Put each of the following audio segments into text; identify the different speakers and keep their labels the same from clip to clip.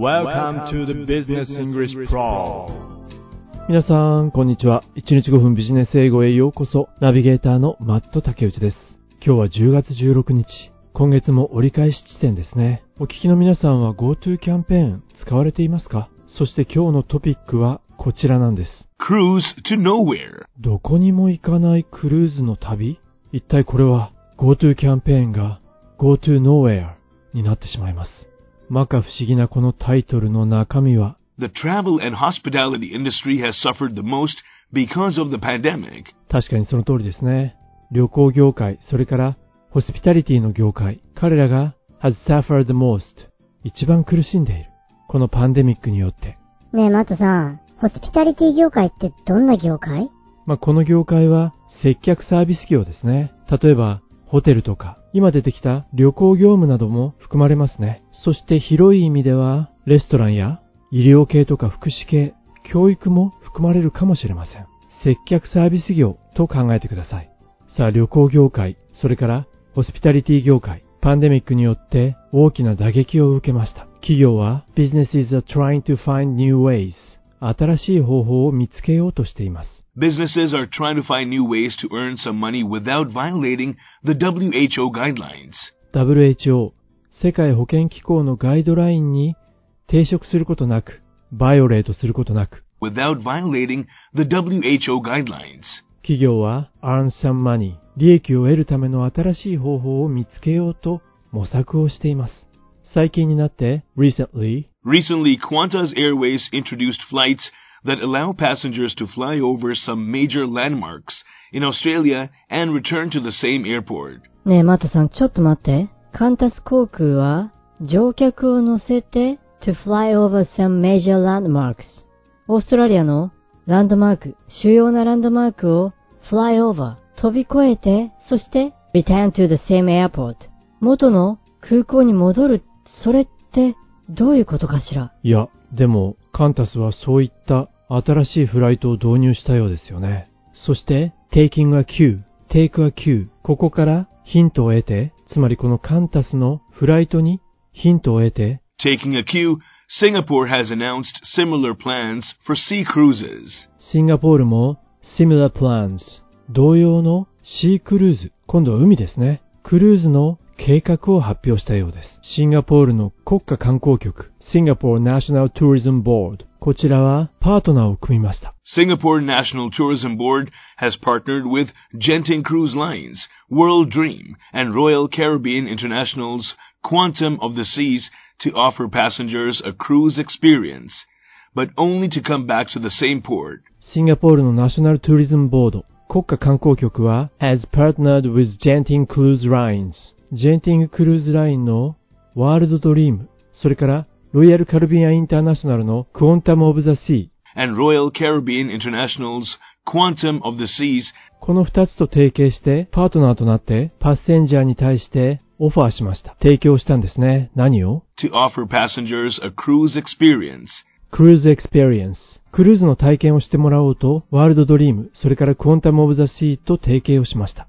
Speaker 1: Welcome to the Business English Pro
Speaker 2: 皆さん、こんにちは。1日5分ビジネス英語へようこそ。ナビゲーターのマット竹内です。今日は10月16日。今月も折り返し地点ですね。お聞きの皆さんは GoTo キャンペーン使われていますか？そして今日のトピックはこちらなんです。
Speaker 1: Cruise to Nowhere
Speaker 2: どこにも行かないクルーズの旅一体これは GoTo キャンペーンが GoTo Nowhere になってしまいます。摩訶不思議なこのタイトルの中身は
Speaker 1: ？The travel and hospitality industry has suffered the most because of the pandemic.
Speaker 2: 確かにその通りですね。旅行業界、それからホスピタリティの業界、彼らが has suffered the most 一番苦しんでいる。このパンデミックによって。
Speaker 3: ねえ、マットさん、ホスピタリティ業界ってどんな業界？
Speaker 2: まあ、この業界は接客サービス業ですね。例えば、ホテルとか、今出てきた旅行業務なども含まれますね。そして広い意味では、レストランや医療系とか福祉系、教育も含まれるかもしれません。接客サービス業と考えてください。さあ、旅行業界、それからホスピタリティ業界、パンデミックによって大きな打撃を受けました。企業は businessisatryingtofindnewways 新しい方法を見つけようとしています。
Speaker 1: Businesses are trying to find new ways to earn some money without violating the WHO guidelines.
Speaker 2: WHO 世界保健機構のガイドラインに抵触することなく、バイオレートすることなく、
Speaker 1: Without violating the WHO guidelines.
Speaker 2: 企業は earn some money 利益を得るための新しい方法を見つけようと模索をしています。最近になって recently
Speaker 1: Recently, Qantas Airways introduced flights that allow passengers to fly over some major landmarks in Australia and return to the same airport.
Speaker 4: ねえ、マットさん、ちょっと待って。カンタス航空は、乗客を乗せて、to fly over some major landmarks。オーストラリアのランドマーク、主要なランドマークを fly over、飛び越えて、そして return to the same airport。元の空港に戻る、それってどういうことかしら？
Speaker 2: いや、でも、カンタスはそういった新しいフライトを導入したようですよね。そして、taking a cue, take a cue ここからヒントを得て、つまりこのカンタスのフライトにヒントを得て、
Speaker 1: Taking a cue, Singapore has announced similar plans for sea cruises.
Speaker 2: シンガポールも similar plans 同様のシークルーズ、今度は海ですね。クルーズの計画を発表したようです。シンガポールの国家観光局 Singapore National Tourism Board こちらはパートナーを組みました。
Speaker 1: Singapore National Tourism Board has partnered with Genting Cruise Lines, World Dream, and Royal Caribbean International's Quantum of the Seas to offer passengers a cruise experience, but only to come back to the same port.
Speaker 2: シンガポールのナショナルトゥーリズムボード国家観光局は has partnered with Genting Cruise Lines ジェンティングクルーズラインのワールドドリームそれからロイヤルカルビアンインターナショナルのクォンタムオブザシー
Speaker 1: and Royal Caribbean International's Quantum of the Seas
Speaker 2: この二つと提携してパートナーとなってパッセンジャーに対してオファーしました。提供したんですね。何を
Speaker 1: ？To offer passengers a cruise experience.
Speaker 2: Cruise experience。クルーズの体験をしてもらおうと、 World Dream、それから Quantum of the Seas と提携をしました。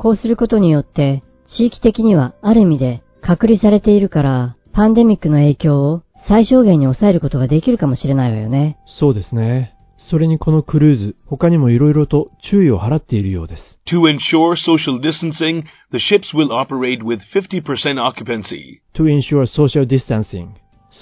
Speaker 4: こうすることによって、地域的にはある意味で隔離されているから、パンデミックの影響を最小限に抑えることができるかもしれないわよね。
Speaker 2: そうですね。それにこのクルーズ、他にも色々と注意を払っているようです。
Speaker 1: To ensure social distancing, the ships will operate with 50% occupancy.
Speaker 2: to ensure social distancing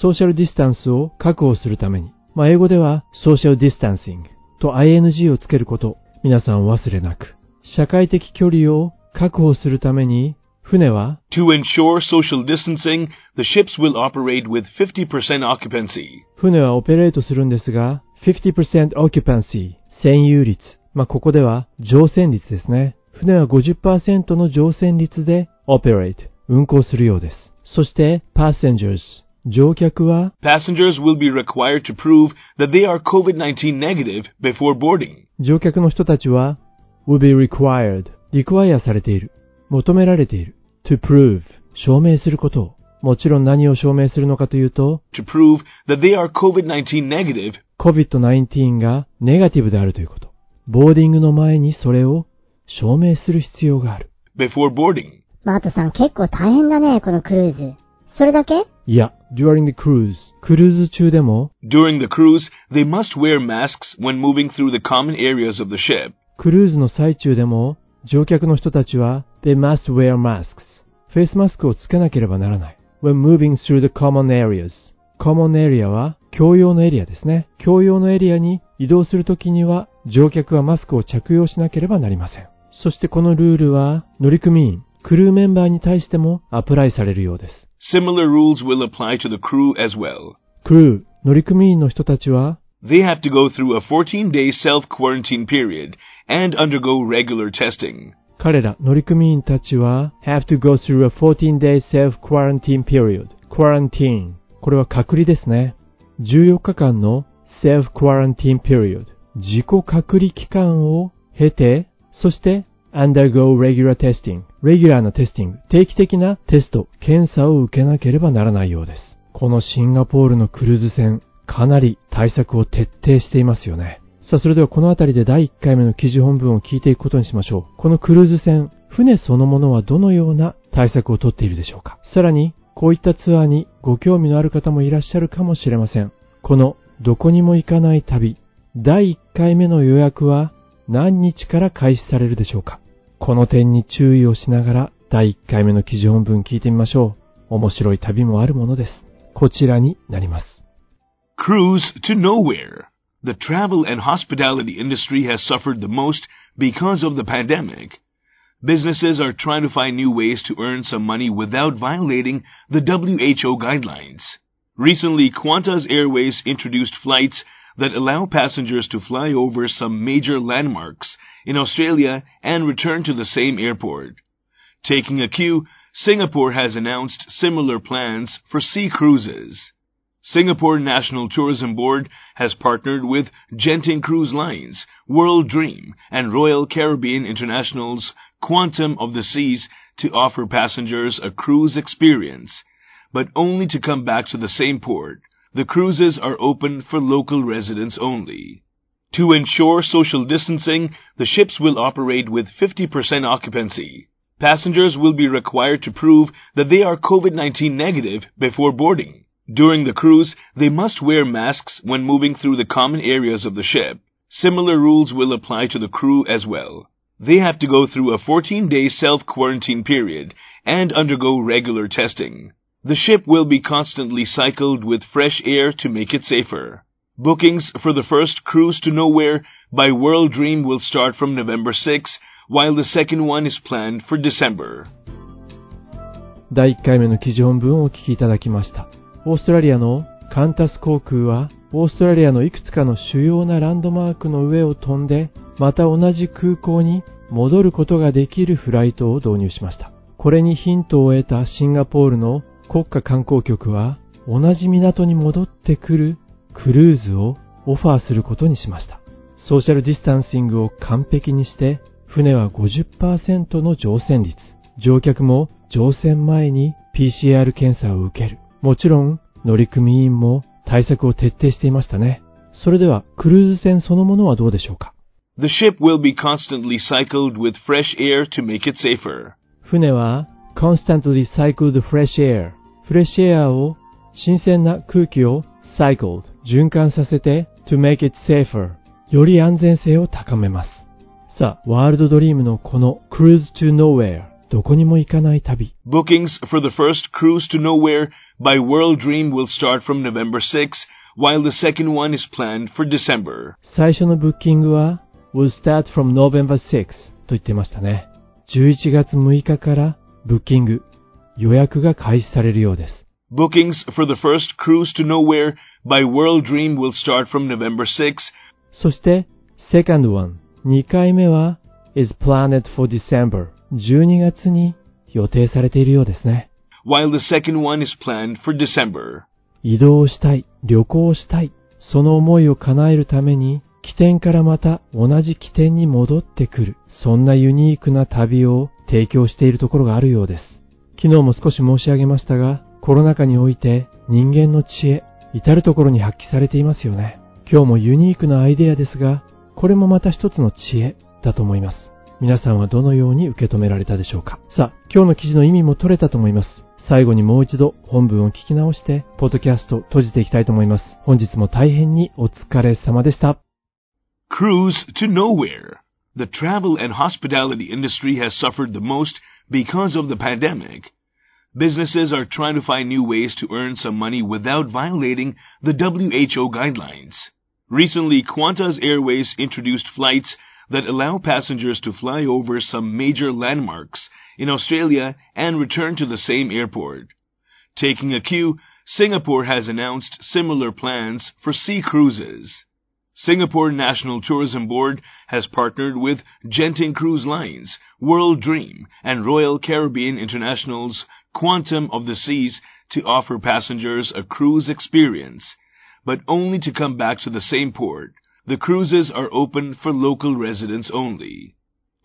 Speaker 2: ソーシャルディスタンスを確保するために。まあ、英語では social distancing と ing をつけること、皆さんお忘れなく。社会的距離を確保するために、船は
Speaker 1: To ensure social distancing, the ships will operate with 50% occupancy.
Speaker 2: 船はオペレートするんですが、50% occupancy 占有率。まあ、ここでは乗船率ですね。船は50%の乗船率で operate 運航するようです。そして passengers 乗客は
Speaker 1: Passengers will be required to prove that they are COVID-19 negative before boarding.
Speaker 2: 乗客の人たちは will be required require されている求められている to prove 証明することをもちろん何を証明するのかというと
Speaker 1: to prove that they are COVID-19 negative
Speaker 2: COVID-19 がネガティブであるということボーディングの前にそれを証明する必要がある
Speaker 1: before boarding.
Speaker 3: バートさん結構大変だね、このクルーズ。それだけ
Speaker 2: いや during the cruise クルーズ中でも
Speaker 1: During the cruise, they must wear masks when moving through the common areas of the ship.
Speaker 2: クルーズの最中でも乗客の人たちは they must wear masks. フェイスマスクをつけなければならない。When moving through the common areas. Common area は共用のエリアですね。共用のエリアに移動するときには乗客はマスクを着用しなければなりません。そしてこのルールは乗組員クルーメンバーに対してもアプライされるようです。
Speaker 1: Similar rules will apply to the crew as well.
Speaker 2: クルー乗組員の人たちは
Speaker 1: They have to go through a 14-day self-quarantine period and undergo regular testing.
Speaker 2: 彼ら乗組員たちは have to go through a 14-day self-quarantine period. quarantine これは隔離ですね。14日間の self-quarantine period 自己隔離期間を経て、そして undergo regular testing レギュラーなテスティング定期的なテスト、検査を受けなければならないようです。このシンガポールのクルーズ船、かなり対策を徹底していますよね。さあ、それではこの辺りで第1回目の記事本文を聞いていくことにしましょう。このクルーズ船、船そのものはどのような対策をとっているでしょうか。さらに、こういったツアーにご興味のある方もいらっしゃるかもしれません。このどこにも行かない旅、第1回目の予約は何日から開始されるでしょうか。この点に注意をしながら第1回目の記事本文聞いてみましょう。面白い旅もあるものです。こちらになります。
Speaker 1: Cruise to nowhere. The travel and hospitality industry has suffered the most because of the pandemic. Businesses are trying to find new ways to earn some money without violating the WHO guidelines. Recently, Qantas Airways introduced flights that allow passengers to fly over some major landmarks in Australia and return to the same airport. Taking a cue, Singapore has announced similar plans for sea cruises. Singapore National Tourism Board has partnered with Genting Cruise Lines, World Dream, and Royal Caribbean International's Quantum of the Seas to offer passengers a cruise experience, but only to come back to the same port. The cruises are open for local residents only. To ensure social distancing, the ships will operate with 50% occupancy. Passengers will be required to prove that they are COVID-19 negative before boarding. During the cruise, they must wear masks when moving through the common areas of the ship. Similar rules will apply to the crew as well. They have to go through a 14-day self-quarantine period and undergo regular testing. The ship will be constantly cycled with fresh air to make it safer. Bookings for the first cruise to nowhere by World Dream will start from November 6, while the second one is planned for December.
Speaker 2: 第1回目の記事本文をお聞きいただきました。 オーストラリアのカンタス航空は、オーストラリアのいくつかの主要なランドマークの上を飛んで、また同じ空港に戻ることができるフライトを導入しました。これにヒントを得たシンガポールの国家観光局は、同じ港に戻ってくるクルーズをオファーすることにしました。ソーシャルディスタンシングを完璧にして、船は50%の乗船率。乗客も乗船前に PCR 検査を受ける。もちろん、乗組員も対策を徹底していましたね。それでは、クルーズ船そのものはどうでしょうか
Speaker 1: The ship will be constantly cycled with fresh air to make it safer.
Speaker 2: 船は constantly cycled fresh air フレッシュエアを新鮮な空気を cycled 循環させて to make it safer より安全性を高めますさあワールドドリームのこの cruise to nowhere どこにも行かない旅
Speaker 1: Bookings for the first cruise to nowhere by World Dream will start from November 6, while the second one is planned for December.
Speaker 2: 最初のブッキングは will start from November 6と言ってましたね11月6日からブッキング予約が開始されるようです
Speaker 1: Bookings for the first cruise to nowhere by World Dream will start from November 6,
Speaker 2: そして、second one、2回目は is planned for December、12月に予定されているようですね。
Speaker 1: while the second one is planned for December.
Speaker 2: 移動したい、旅行したい、その思いを叶えるために、起点からまた同じ起点に戻ってくる、そんなユニークな旅を提供しているところがあるようです。昨日も少し申し上げましたが、コロナ禍において人間の知恵、至るところに発揮されていますよね。今日もユニークなアイデアですが、これもまた一つの知恵だと思います。皆さんはどのように受け止められたでしょうかさあ、今日の記事の意味も取れたと思います。最後にもう一度本文を聞き直して、ポッドキャスト閉じていきたいと思います。本日も大変にお疲れ様でした。
Speaker 1: Cruise to nowhere. The travel and hospitality industry has suffered the most because of the pandemic. Businesses are trying to find new ways to earn some money without violating the WHO guidelines. Recently, Qantas Airways introduced flights that allow passengers to fly over some major landmarks in Australia and return to the same airport. Taking a cue, Singapore has announced similar plans for sea cruises. Singapore National Tourism Board has partnered with Genting Cruise Lines, World Dream, and Royal Caribbean International's Quantum of the Seas to offer passengers a cruise experience, but only to come back to the same port the cruises are open for local residents only.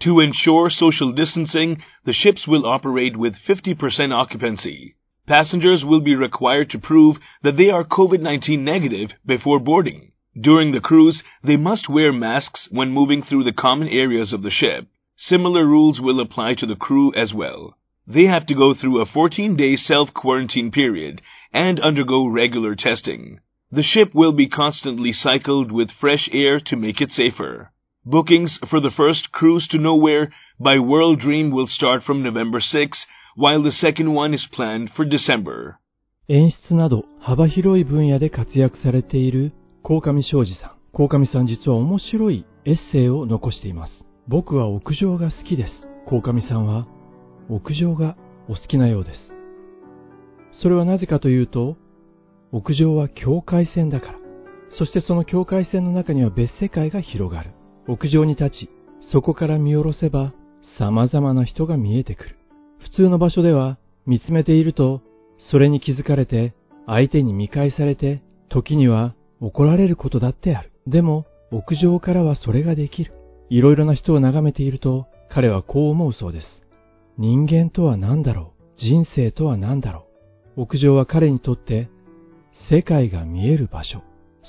Speaker 1: To ensure social distancing, the ships will operate with 50% occupancy. Passengers will be required to prove that they are COVID-19 negative before boarding. During the cruise, they must wear masks when moving through the common areas of the ship. Similar rules will apply to the crew as well. They have to go through a 14-day self-quarantine period and undergo regular testing. The ship will be constantly cycled with fresh air to make it safer. Bookings for the first cruise to nowhere by World Dream will start from November 6, while the second one is planned for December.
Speaker 2: 演出など幅広い分野で活躍されている鴻上昌司さん。鴻上さん実は面白いエッセイを残しています。僕は屋上が好きです。鴻上さんは屋上がお好きなようです。それはなぜかというと、 屋上は境界線だから。そしてその境界線の中には別世界が広がる。屋上に立ち、そこから見下ろせば様々な人が見えてくる。普通の場所では見つめていると、それに気づかれて、相手に見返されて、時には怒られることだってある。でも、屋上からはそれができる。いろいろな人を眺めていると、彼はこう思うそうです。人間とは何だろう？人生とは何だろう？屋上は彼にとって世界が見える場所。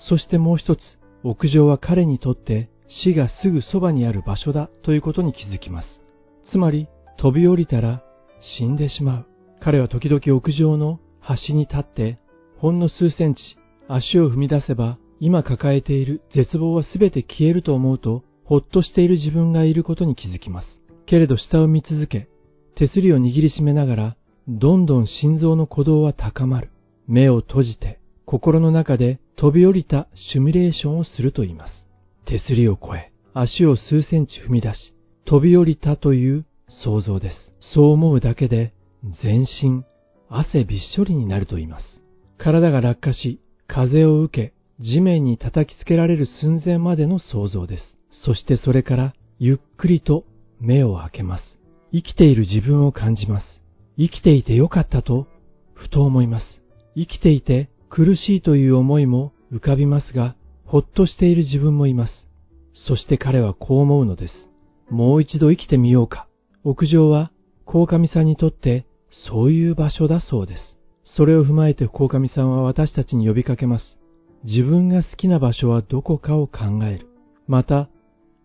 Speaker 2: そしてもう一つ、屋上は彼にとって死がすぐそばにある場所だということに気づきます。つまり、飛び降りたら死んでしまう。彼は時々屋上の端に立って、ほんの数センチ足を踏み出せば、今抱えている絶望は全て消えると思うと、ほっとしている自分がいることに気づきます。けれど下を見続け、手すりを握りしめながら、どんどん心臓の鼓動は高まる。目を閉じて、心の中で飛び降りたシミュレーションをすると言います。手すりを越え、足を数センチ踏み出し、飛び降りたという想像です。そう思うだけで、全身、汗びっしょりになると言います。体が落下し、風を受け、地面に叩きつけられる寸前までの想像です。そしてそれからゆっくりと目を開けます。生きている自分を感じます。生きていてよかったと、ふと思います。生きていて苦しいという思いも浮かびますが、ほっとしている自分もいます。そして彼はこう思うのです。もう一度生きてみようか。屋上は、鴻上さんにとってそういう場所だそうです。それを踏まえて鴻上さんは私たちに呼びかけます。自分が好きな場所はどこかを考える。また、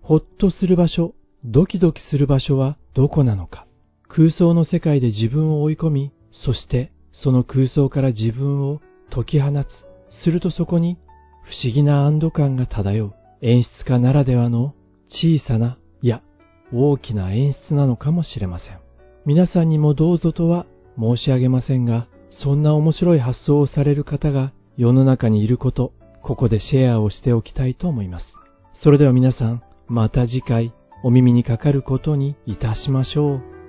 Speaker 2: ほっとする場所、ドキドキする場所はどこなのか。空想の世界で自分を追い込み、そしてその空想から自分を解き放つ。するとそこに不思議な安堵感が漂う。演出家ならではの小さな、いや、大きな演出なのかもしれません。皆さんにもどうぞとは申し上げませんが、そんな面白い発想をされる方が世の中にいること、ここでシェアをしておきたいと思います。それでは皆さん、また次回お耳にかかることにいたしましょう。